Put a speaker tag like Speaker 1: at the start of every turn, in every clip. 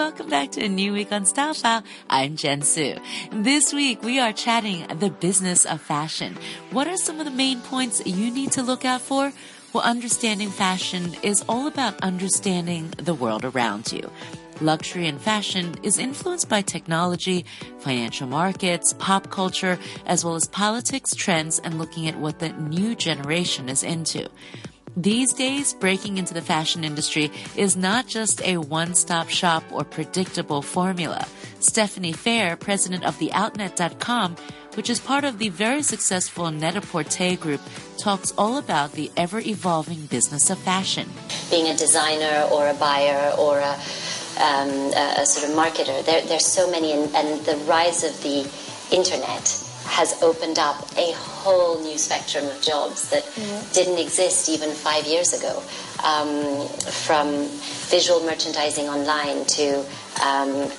Speaker 1: welcome back to a new week on Style File. I'm Jen Su. This week we are chatting the business of fashion. What are some of the main points you need to look out for? Well, understanding fashion is all about understanding the world around you. Luxury and fashion is influenced by technology, financial markets, pop culture, as well as politics, trends, and looking at what the new generation is into. These days, breaking into the fashion industry is not just a one-stop shop or predictable formula. Stephanie Phair, president of the Outnet.com, which is part of the very successful Net-a-Porter group, talks all about the ever-evolving business of fashion.
Speaker 2: Being a designer or a buyer or a, um, a sort of marketer, there, there's so many, and, and the rise of the internet has opened up a whole new spectrum of jobs that mm-hmm. didn't exist even five years ago. Um, from visual merchandising online to um,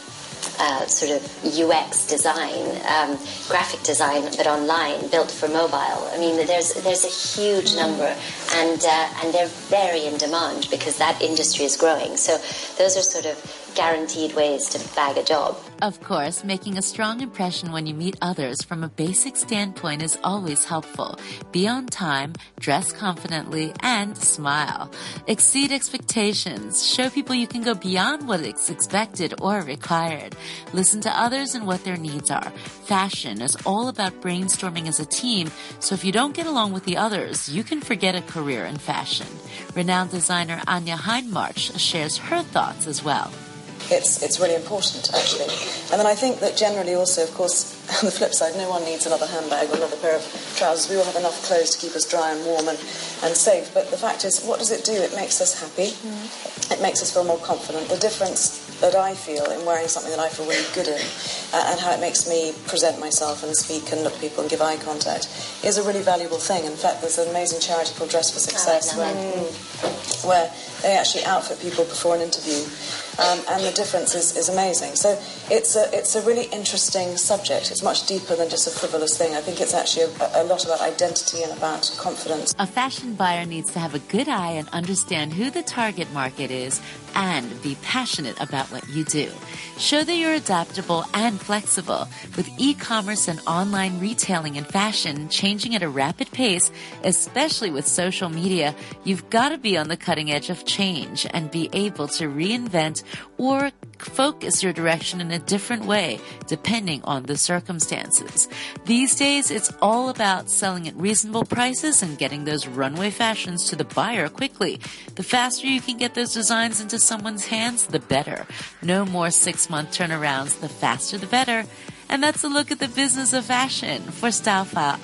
Speaker 2: uh, sort of UX design, um, graphic design, but online, built for mobile. I mean, there's there's a huge mm-hmm. number, and uh, and they're very in demand because that industry is growing. So those are sort of guaranteed ways to bag a job.
Speaker 1: Of course, making a strong impression when you meet others from a basic standpoint is always helpful. Be on time, dress confidently, and smile. Exceed expectations. Show people you can go beyond what is expected or required. Listen to others and what their needs are. Fashion is all about brainstorming as a team, so if you don't get along with the others, you can forget a career in fashion. Renowned designer Anya Hindmarch shares her thoughts as well
Speaker 3: it's, it's really important, actually. And then I think that generally also, of course, on the flip side, no one needs another handbag or another pair of trousers. We all have enough clothes to keep us dry and warm and, and safe. But the fact is, what does it do? It makes us happy. Mm. It makes us feel more confident. The difference that I feel in wearing something that I feel really good in uh, and how it makes me present myself and speak and look at people and give eye contact is a really valuable thing. In fact, there's an amazing charity called Dress for Success oh, where, where they actually outfit people before an interview um, and the difference is, is amazing. So it's a, it's a really interesting subject. It's much deeper than just a frivolous thing. I think it's actually a, a lot about identity and about confidence.
Speaker 1: A fashion buyer needs to have a good eye and understand who the target market is and be passionate about what you do. Show that you're adaptable and flexible. With e-commerce and online retailing and fashion changing at a rapid pace, especially with social media, you've got to be on the cutting edge of change and be able to reinvent or focus your direction in a different way depending on the circumstances. These days, it's all about selling at reasonable prices and getting those runway fashions to the buyer quickly. The faster you can get those designs into someone's hands, the better. No more six month turnarounds. The faster, the better. And that's a look at the business of fashion. For Style File,